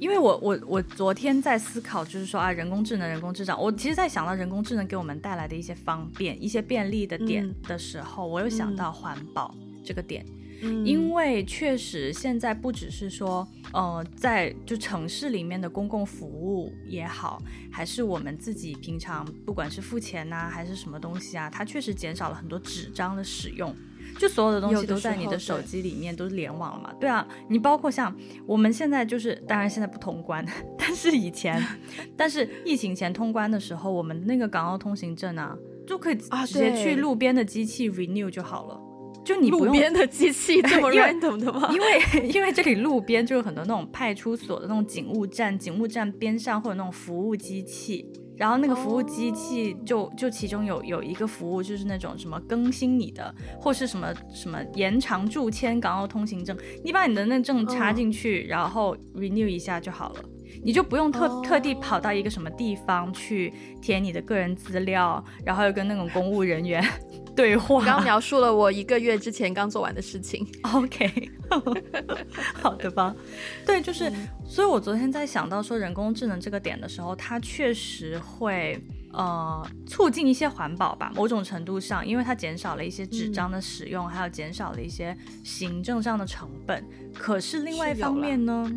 因为我我我昨天在思考，就是说啊，人工智能、人工智障，我其实，在想到人工智能给我们带来的一些方便、一些便利的点的时候，嗯、我又想到环保这个点，嗯、因为确实现在不只是说，呃，在就城市里面的公共服务也好，还是我们自己平常不管是付钱呐、啊，还是什么东西啊，它确实减少了很多纸张的使用。就所有的东西都在你的手机里面，都是联网了嘛？对啊，你包括像我们现在就是，当然现在不通关，但是以前，但是疫情前通关的时候，我们那个港澳通行证啊，就可以直接去路边的机器 renew 就好了。就你路边的机器 这么 random 的吗？因为因为这里路边就有很多那种派出所的那种警务站，警务站边上会有那种服务机器。然后那个服务机器就就其中有有一个服务就是那种什么更新你的或是什么什么延长驻签港澳通行证，你把你的那证插进去，然后 renew 一下就好了，你就不用特特地跑到一个什么地方去填你的个人资料，然后又跟那种公务人员。对话，刚描述了我一个月之前刚做完的事情。OK，好的吧？对，就是，所以我昨天在想到说人工智能这个点的时候，它确实会呃促进一些环保吧，某种程度上，因为它减少了一些纸张的使用，嗯、还有减少了一些行政上的成本。可是另外一方面呢，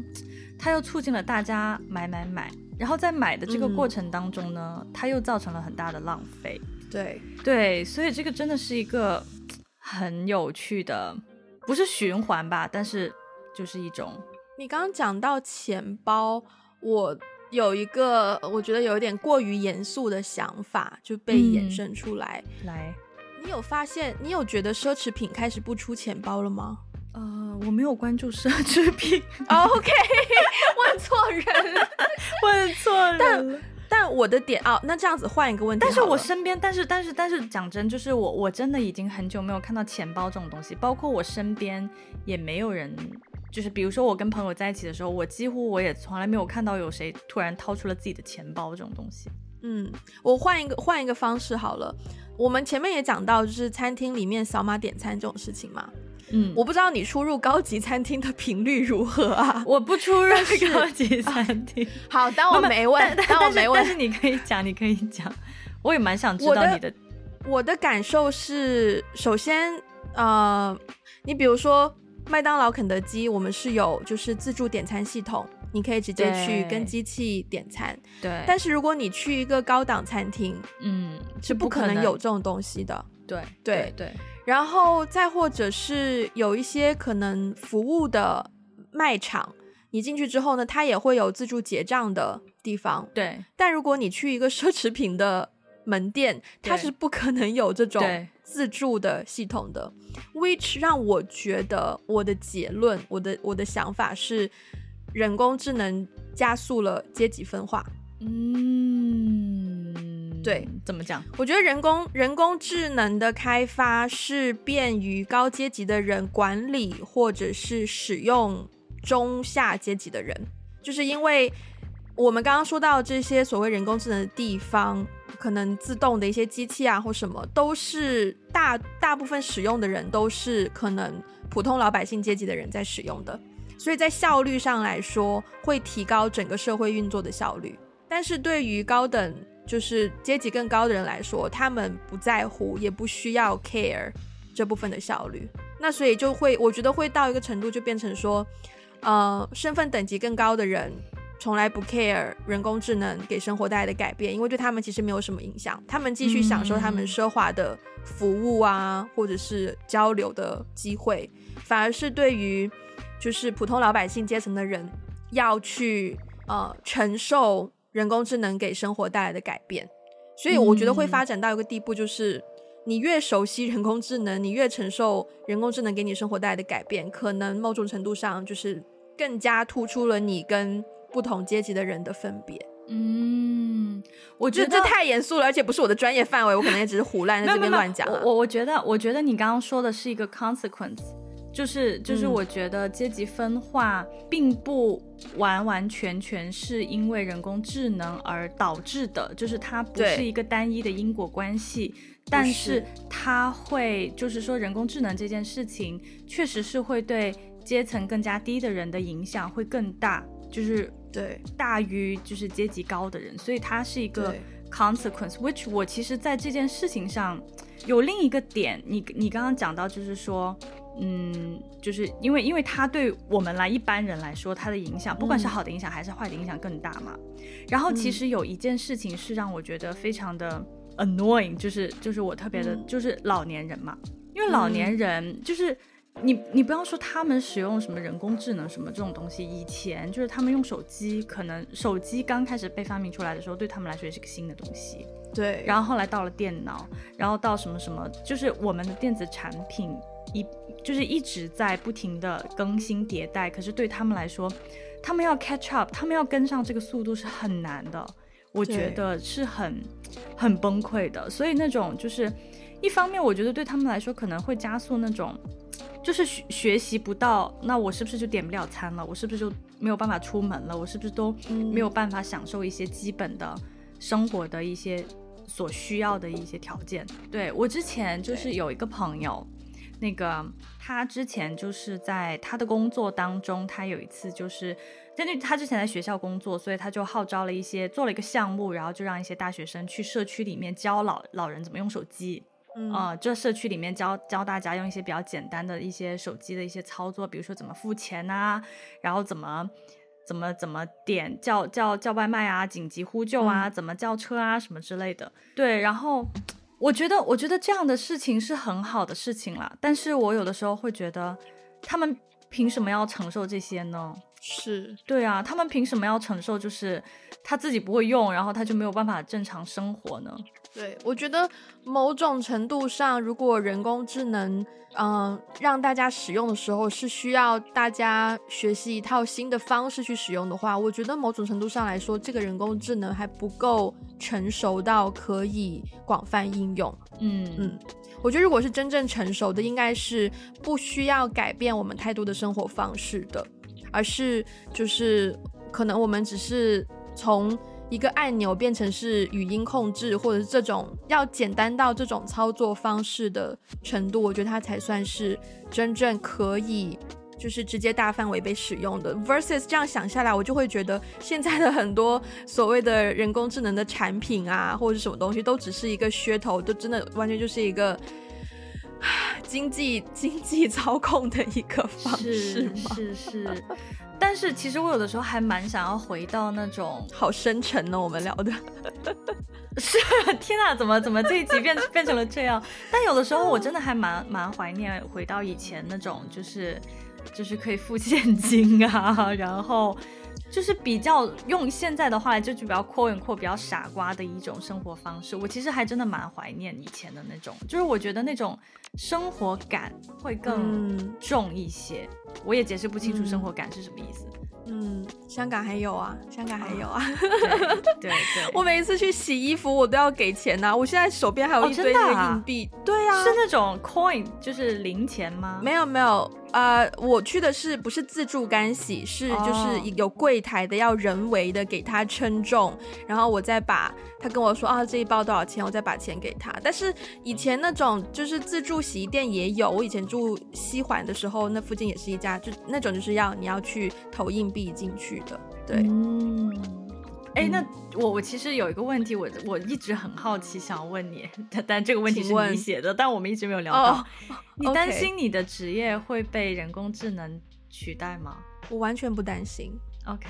它又促进了大家买买买，然后在买的这个过程当中呢，嗯、它又造成了很大的浪费。对对，所以这个真的是一个很有趣的，不是循环吧？但是就是一种。你刚刚讲到钱包，我有一个我觉得有点过于严肃的想法就被衍生出来。嗯、来，你有发现？你有觉得奢侈品开始不出钱包了吗？呃，我没有关注奢侈品。Oh, OK，问错人了，问错人了。但我的点哦，那这样子换一个问题。但是我身边，但是但是但是讲真，就是我我真的已经很久没有看到钱包这种东西，包括我身边也没有人，就是比如说我跟朋友在一起的时候，我几乎我也从来没有看到有谁突然掏出了自己的钱包这种东西。嗯，我换一个换一个方式好了，我们前面也讲到，就是餐厅里面扫码点餐这种事情嘛。嗯，我不知道你出入高级餐厅的频率如何啊？我不出入高级餐厅。好，当我没问，当我没问，但是你可以讲，你可以讲。我也蛮想知道你的。我的感受是，首先，呃，你比如说麦当劳、肯德基，我们是有就是自助点餐系统，你可以直接去跟机器点餐。对。但是如果你去一个高档餐厅，嗯，是不可能有这种东西的。对对对。然后再或者是有一些可能服务的卖场，你进去之后呢，它也会有自助结账的地方。对。但如果你去一个奢侈品的门店，它是不可能有这种自助的系统的。which 让我觉得我的结论，我的我的想法是，人工智能加速了阶级分化。嗯。对，怎么讲？我觉得人工人工智能的开发是便于高阶级的人管理，或者是使用中下阶级的人。就是因为我们刚刚说到这些所谓人工智能的地方，可能自动的一些机器啊或什么，都是大大部分使用的人都是可能普通老百姓阶级的人在使用的，所以在效率上来说会提高整个社会运作的效率。但是对于高等就是阶级更高的人来说，他们不在乎，也不需要 care 这部分的效率。那所以就会，我觉得会到一个程度，就变成说，呃，身份等级更高的人从来不 care 人工智能给生活带来的改变，因为对他们其实没有什么影响，他们继续享受他们奢华的服务啊，嗯、或者是交流的机会，反而是对于就是普通老百姓阶层的人要去呃承受。人工智能给生活带来的改变，所以我觉得会发展到一个地步，就是你越熟悉人工智能，你越承受人工智能给你生活带来的改变，可能某种程度上就是更加突出了你跟不同阶级的人的分别。嗯，我觉得这太严肃了，而且不是我的专业范围，我可能也只是胡乱在这边乱讲。我我觉得，我觉得你刚刚说的是一个 consequence。就是就是，我觉得阶级分化并不完完全全是因为人工智能而导致的，就是它不是一个单一的因果关系，但是它会，就是说人工智能这件事情确实是会对阶层更加低的人的影响会更大，就是对。大于就是阶级高的人，所以它是一个 consequence，which 我其实在这件事情上有另一个点，你你刚刚讲到就是说。嗯，就是因为因为它对我们来一般人来说，它的影响，不管是好的影响还是坏的影响更大嘛。然后其实有一件事情是让我觉得非常的 annoying，就是就是我特别的，就是老年人嘛。因为老年人就是你你不要说他们使用什么人工智能什么这种东西，以前就是他们用手机，可能手机刚开始被发明出来的时候，对他们来说也是个新的东西。对。然后后来到了电脑，然后到什么什么，就是我们的电子产品一。就是一直在不停的更新迭代，可是对他们来说，他们要 catch up，他们要跟上这个速度是很难的。我觉得是很很崩溃的。所以那种就是一方面，我觉得对他们来说可能会加速那种。就是学学习不到，那我是不是就点不了餐了？我是不是就没有办法出门了？我是不是都没有办法享受一些基本的生活的一些所需要的一些条件？对，我之前就是有一个朋友，那个他之前就是在他的工作当中，他有一次就是根据他之前在学校工作，所以他就号召了一些做了一个项目，然后就让一些大学生去社区里面教老老人怎么用手机。嗯，呃，就社区里面教教大家用一些比较简单的一些手机的一些操作，比如说怎么付钱啊，然后怎么怎么怎么点叫叫叫外卖啊，紧急呼救啊，怎么叫车啊什么之类的。对，然后我觉得我觉得这样的事情是很好的事情啦，但是我有的时候会觉得，他们凭什么要承受这些呢？是对啊，他们凭什么要承受？就是他自己不会用，然后他就没有办法正常生活呢？对，我觉得某种程度上，如果人工智能，嗯、呃，让大家使用的时候是需要大家学习一套新的方式去使用的话，我觉得某种程度上来说，这个人工智能还不够成熟到可以广泛应用。嗯嗯，我觉得如果是真正成熟的，应该是不需要改变我们太多的生活方式的，而是就是可能我们只是从。一个按钮变成是语音控制，或者是这种要简单到这种操作方式的程度，我觉得它才算是真正可以，就是直接大范围被使用的。Versus 这样想下来，我就会觉得现在的很多所谓的人工智能的产品啊，或者是什么东西，都只是一个噱头，都真的完全就是一个 经济 经济操控的一个方式吗？是 是是。但是其实我有的时候还蛮想要回到那种好深沉呢，我们聊的是天哪，怎么怎么这一集变变成了这样？但有的时候我真的还蛮蛮怀念回到以前那种，就是就是可以付现金啊，然后。就是比较用现在的话来，就就比较 quote unquote 比较傻瓜的一种生活方式。我其实还真的蛮怀念以前的那种，就是我觉得那种生活感会更重一些。嗯、我也解释不清楚生活感是什么意思。嗯，香港还有啊，香港还有啊。对 对，对我每一次去洗衣服，我都要给钱呐、啊。我现在手边还有一堆那个硬币。哦、对啊，是那种 coin，就是零钱吗？没有没有。呃，我去的是不是自助干洗？是就是有柜台的，要人为的给他称重，然后我再把他跟我说啊，这一包多少钱，我再把钱给他。但是以前那种就是自助洗衣店也有，我以前住西环的时候，那附近也是一家，就那种就是要你要去投硬币进去的，对。嗯哎，那我我其实有一个问题，我我一直很好奇，想问你，但但这个问题是你写的，但我们一直没有聊到。Oh, 你担心你的职业会被人工智能取代吗？我完全不担心。OK，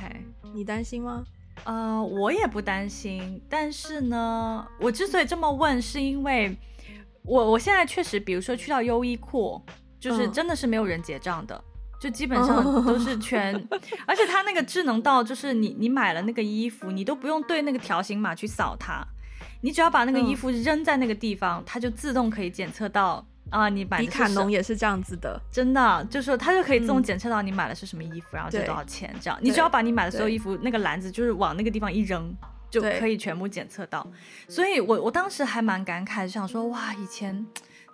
你担心吗？呃，我也不担心，但是呢，我之所以这么问，是因为我我现在确实，比如说去到优衣库，就是真的是没有人结账的。嗯就基本上都是全，而且它那个智能到，就是你你买了那个衣服，你都不用对那个条形码去扫它，你只要把那个衣服扔在那个地方，嗯、它就自动可以检测到啊，你买的是。迪卡侬也是这样子的，真的，就是说它就可以自动检测到你买的是什么衣服，嗯、然后是多少钱，这样你只要把你买的所有衣服那个篮子就是往那个地方一扔，就可以全部检测到。所以我我当时还蛮感慨，想说哇，以前。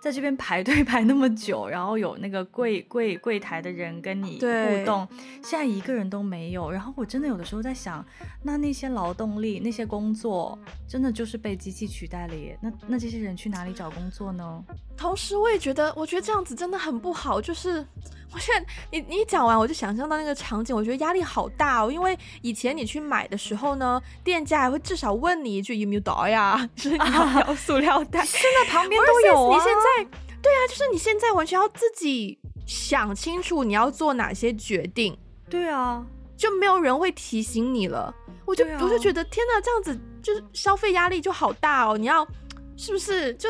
在这边排队 排那么久，然后有那个柜柜柜台的人跟你互动，现在一个人都没有。然后我真的有的时候在想，那那些劳动力、那些工作，真的就是被机器取代了耶？那那这些人去哪里找工作呢？同时，我也觉得，我觉得这样子真的很不好。就是我现在你你讲完，我就想象到那个场景，我觉得压力好大哦。因为以前你去买的时候呢，店家还会至少问你一句有没有袋呀，就是你要不要塑料袋。现在旁边都有啊。对啊，就是你现在完全要自己想清楚你要做哪些决定。对啊，就没有人会提醒你了。我就我就觉得天哪，这样子就是消费压力就好大哦。你要是不是就？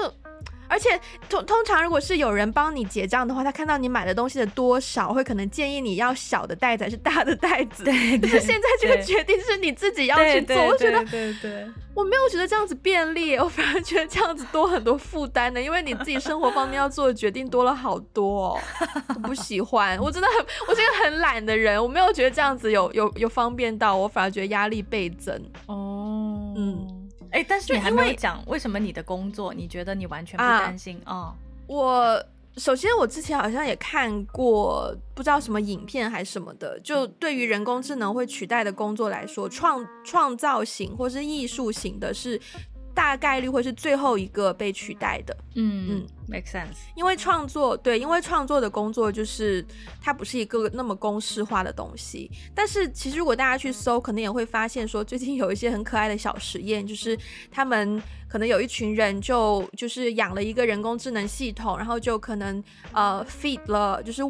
而且通通常如果是有人帮你结账的话，他看到你买的东西的多少，会可能建议你要小的袋子还是大的袋子。对，但是现在这个决定是你自己要去做，我觉得对对，我没有觉得这样子便利，我反而觉得这样子多很多负担的，因为你自己生活方面要做的决定多了好多哦。我不喜欢，我真的很，我是一个很懒的人，我没有觉得这样子有有有方便到，我反而觉得压力倍增。哦。嗯，哎、欸，但是你还没有讲为什么你的工作，你觉得你完全不担心啊、哦？我首先我之前好像也看过不知道什么影片还是什么的，就对于人工智能会取代的工作来说，创创造型或是艺术型的是。大概率会是最后一个被取代的。嗯嗯，make sense。因为创作，对，因为创作的工作就是它不是一个那么公式化的东西。但是其实如果大家去搜，可能也会发现说，最近有一些很可爱的小实验，就是他们可能有一群人就就是养了一个人工智能系统，然后就可能呃 feed 了，就是。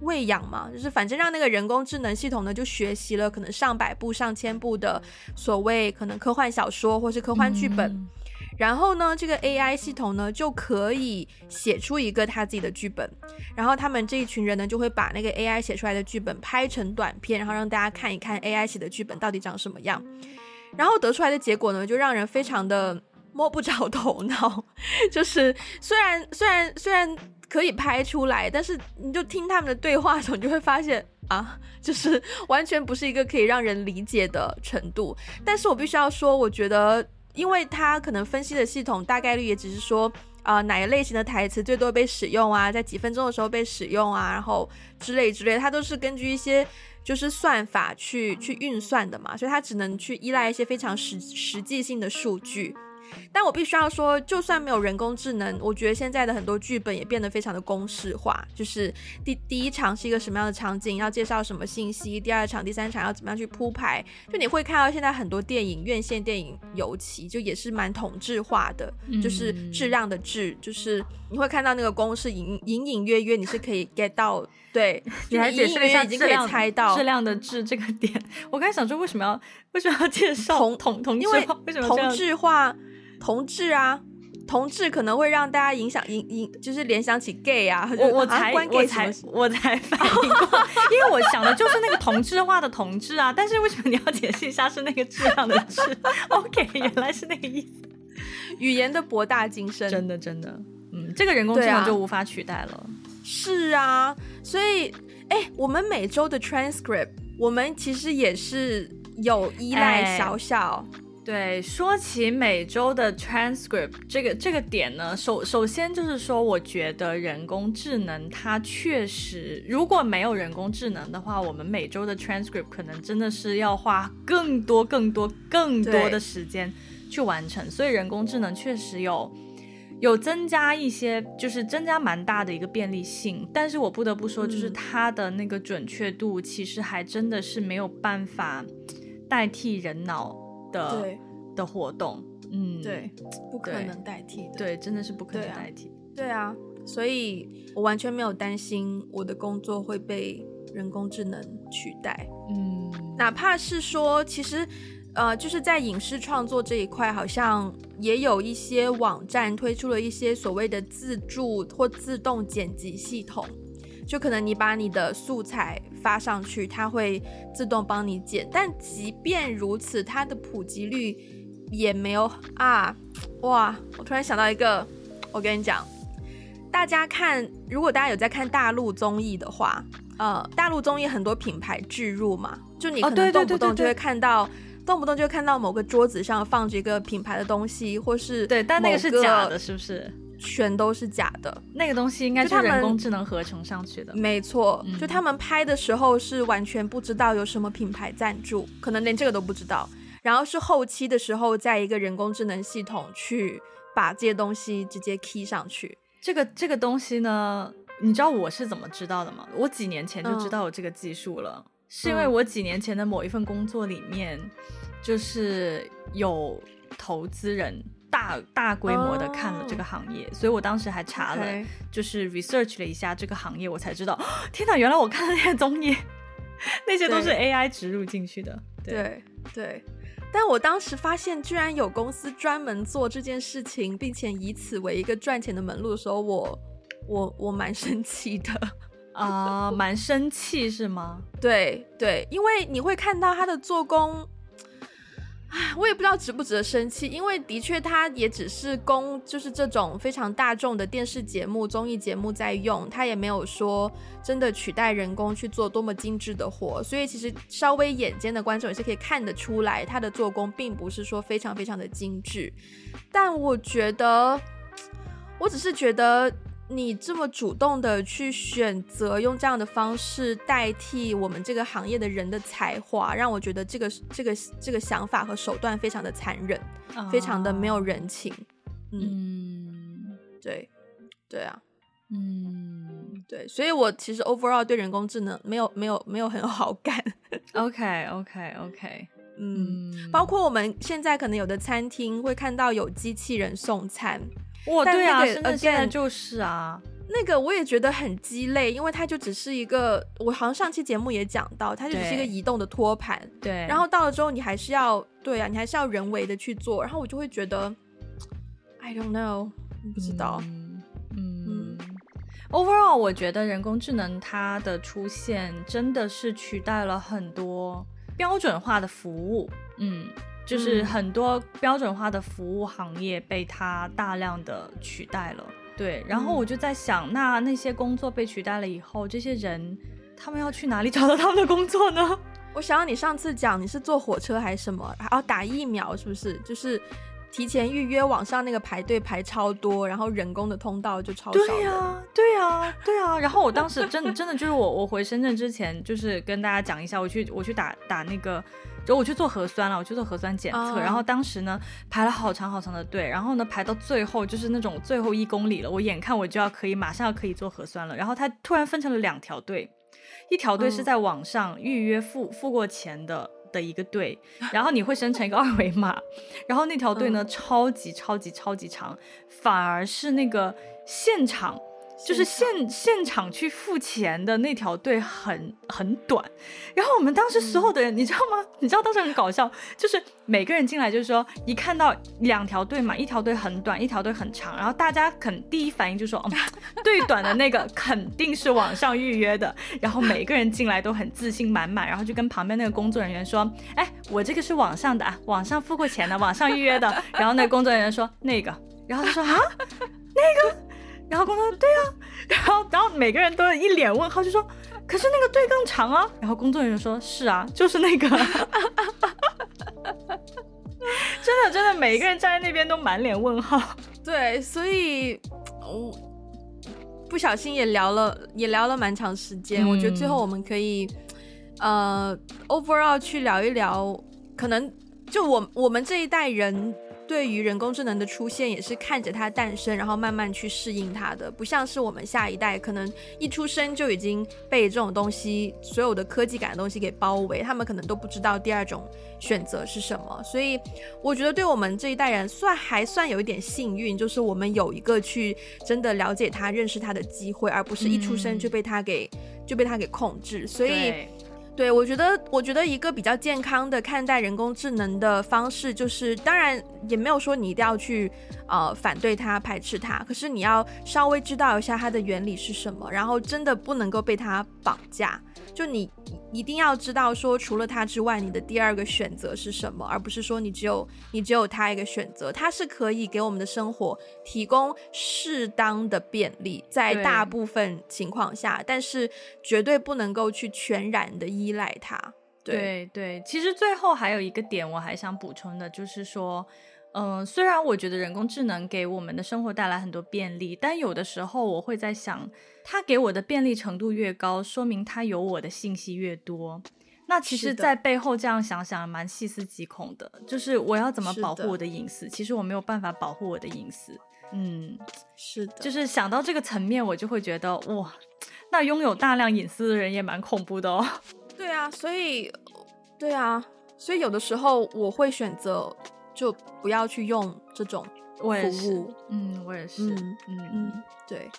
喂养嘛，就是反正让那个人工智能系统呢，就学习了可能上百部、上千部的所谓可能科幻小说或是科幻剧本，嗯、然后呢，这个 AI 系统呢就可以写出一个他自己的剧本，然后他们这一群人呢就会把那个 AI 写出来的剧本拍成短片，然后让大家看一看 AI 写的剧本到底长什么样，然后得出来的结果呢就让人非常的摸不着头脑，就是虽然虽然虽然。虽然可以拍出来，但是你就听他们的对话的时候，你就会发现啊，就是完全不是一个可以让人理解的程度。但是我必须要说，我觉得，因为他可能分析的系统大概率也只是说啊、哪一类型的台词最多被使用啊，在几分钟的时候被使用啊，然后之类之类，它都是根据一些就是算法去去运算的嘛，所以它只能去依赖一些非常实实际性的数据。但我必须要说，就算没有人工智能，我觉得现在的很多剧本也变得非常的公式化。就是第第一场是一个什么样的场景，要介绍什么信息；第二场、第三场要怎么样去铺排。就你会看到现在很多电影院线电影，尤其就也是蛮同质化的，就是质量的质，就是你会看到那个公式隐隐隐约约，你是可以 get 到。对，你还解释了一下已经可以猜到质量的质这个点。我刚才想说，为什么要为什么要介绍同同同质化？为什么同质化？同志啊，同志可能会让大家影响影影，就是联想起 gay 啊。我我才我才我才反应过，因为我想的就是那个同质化的同志啊。但是为什么你要解释一下是那个质量的质？OK，原来是那个意思。语言的博大精深，真的真的，嗯，这个人工智能就无法取代了。啊是啊，所以哎，我们每周的 transcript，我们其实也是有依赖小小。对，说起每周的 transcript 这个这个点呢，首首先就是说，我觉得人工智能它确实，如果没有人工智能的话，我们每周的 transcript 可能真的是要花更多、更多、更多的时间去完成。所以人工智能确实有有增加一些，就是增加蛮大的一个便利性。但是我不得不说，就是它的那个准确度，其实还真的是没有办法代替人脑。的的活动，嗯，对，不可能代替的，对，真的是不可能代替。对啊，对啊，所以我完全没有担心我的工作会被人工智能取代，嗯，哪怕是说，其实，呃，就是在影视创作这一块，好像也有一些网站推出了一些所谓的自助或自动剪辑系统。就可能你把你的素材发上去，它会自动帮你剪。但即便如此，它的普及率也没有啊！哇，我突然想到一个，我跟你讲，大家看，如果大家有在看大陆综艺的话，呃，大陆综艺很多品牌置入嘛，就你可能动不动就会看到，哦、动不动就会看到某个桌子上放着一个品牌的东西，或是对，但那个是假的，是不是？全都是假的，那个东西应该是人工智能合成上去的。没错，就他们拍的时候是完全不知道有什么品牌赞助，可能连这个都不知道。然后是后期的时候，在一个人工智能系统去把这些东西直接 key 上去。这个这个东西呢，你知道我是怎么知道的吗？我几年前就知道有这个技术了，嗯、是因为我几年前的某一份工作里面，就是有投资人。大大规模的看了这个行业，oh, 所以我当时还查了.就是 research 了一下这个行业，我才知道，天哪，原来我看的那些综艺，那些都是 AI 植入进去的。对对，对，但我当时发现，居然有公司专门做这件事情，并且以此为一个赚钱的门路的时候，我我我蛮生气的 啊，uh, 蛮生气是吗？对对，因为你会看到它的做工。唉，我也不知道值不值得生气，因为的确它也只是供就是这种非常大众的电视节目、综艺节目在用，它也没有说真的取代人工去做多么精致的活，所以其实稍微眼尖的观众也是可以看得出来，它的做工并不是说非常非常的精致。但我觉得，我只是觉得。你这么主动的去选择用这样的方式代替我们这个行业的人的才华，让我觉得这个这个这个想法和手段非常的残忍，uh, 非常的没有人情。嗯，对，对啊，嗯，对，所以我其实 overall 对人工智能没有没有没有很有好感。OK OK OK，嗯，包括我们现在可能有的餐厅会看到有机器人送餐。哇，对啊，现在现在就是啊，那个我也觉得很鸡肋，因为它就只是一个，我好像上期节目也讲到，它就只是一个移动的托盘，对，然后到了之后你还是要，对啊，你还是要人为的去做，然后我就会觉得，I don't know，不知道，嗯嗯，Overall，我觉得人工智能它的出现真的是取代了很多标准化的服务，嗯。就是很多标准化的服务行业被它大量的取代了，对。然后我就在想，嗯、那那些工作被取代了以后，这些人他们要去哪里找到他们的工作呢？我想要你上次讲你是坐火车还是什么，还要打疫苗是不是？就是提前预约网上那个排队排超多，然后人工的通道就超少。对呀、啊，对呀、啊，对啊。然后我当时真的真的就是我我回深圳之前，就是跟大家讲一下，我去我去打打那个。就我去做核酸了，我去做核酸检测，oh. 然后当时呢排了好长好长的队，然后呢排到最后就是那种最后一公里了，我眼看我就要可以马上要可以做核酸了，然后他突然分成了两条队，一条队是在网上预约付付过钱的的一个队，然后你会生成一个二维码，然后那条队呢超级超级超级长，反而是那个现场。就是现现场去付钱的那条队很很短，然后我们当时所有的人，嗯、你知道吗？你知道当时很搞笑，就是每个人进来就是说，一看到两条队嘛，一条队很短，一条队很长，然后大家肯第一反应就说，嗯，最短的那个肯定是网上预约的，然后每个人进来都很自信满满，然后就跟旁边那个工作人员说，哎，我这个是网上的啊，网上付过钱的，网上预约的，然后那个工作人员说那个，然后他说啊，那个。然后工作人员对啊，然后然后每个人都一脸问号，就说：“可是那个队更长啊。”然后工作人员说：“是啊，就是那个。”真的真的，每一个人站在那边都满脸问号。对，所以我不小心也聊了，也聊了蛮长时间。嗯、我觉得最后我们可以呃，overall 去聊一聊，可能就我我们这一代人。对于人工智能的出现，也是看着它诞生，然后慢慢去适应它的，不像是我们下一代，可能一出生就已经被这种东西，所有的科技感的东西给包围，他们可能都不知道第二种选择是什么。所以，我觉得对我们这一代人算还算有一点幸运，就是我们有一个去真的了解它、认识它的机会，而不是一出生就被它给、嗯、就被它给控制。所以。对，我觉得，我觉得一个比较健康的看待人工智能的方式，就是当然也没有说你一定要去呃反对它、排斥它，可是你要稍微知道一下它的原理是什么，然后真的不能够被它绑架。就你一定要知道说，除了他之外，你的第二个选择是什么，而不是说你只有你只有他一个选择。他是可以给我们的生活提供适当的便利，在大部分情况下，但是绝对不能够去全然的依赖他。对对，对，其实最后还有一个点，我还想补充的，就是说。嗯，虽然我觉得人工智能给我们的生活带来很多便利，但有的时候我会在想，它给我的便利程度越高，说明它有我的信息越多。那其实，在背后这样想想，蛮细思极恐的。就是我要怎么保护我的隐私？其实我没有办法保护我的隐私。嗯，是的。就是想到这个层面，我就会觉得，哇，那拥有大量隐私的人也蛮恐怖的哦。对啊，所以，对啊，所以有的时候我会选择。就不要去用这种服务，嗯，我也是，嗯嗯嗯，对。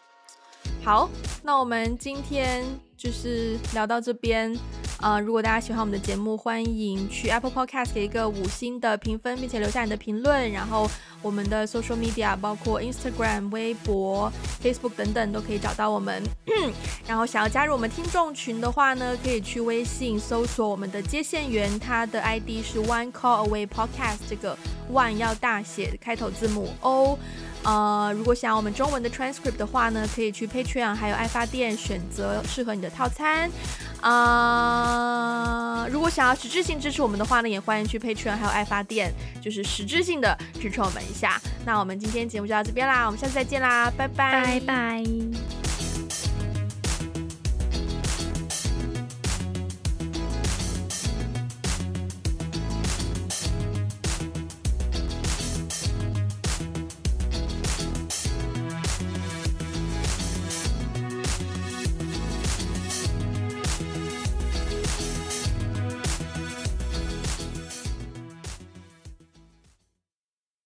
好，那我们今天就是聊到这边。呃，如果大家喜欢我们的节目，欢迎去 Apple Podcast 给一个五星的评分，并且留下你的评论。然后我们的 social media 包括 Instagram、微博、Facebook 等等都可以找到我们。然后想要加入我们听众群的话呢，可以去微信搜索我们的接线员，他的 ID 是 One Call Away Podcast，这个 One 要大写开头字母 O。呃，如果想要我们中文的 transcript 的话呢，可以去 Patreon 还有爱发电选择适合你的套餐。啊、如果想要实质性支持我们的话呢，也欢迎去 Patreon 还有爱发电，就是实质性的支持我们一下。那我们今天节目就到这边啦，我们下次再见啦，拜拜，拜拜。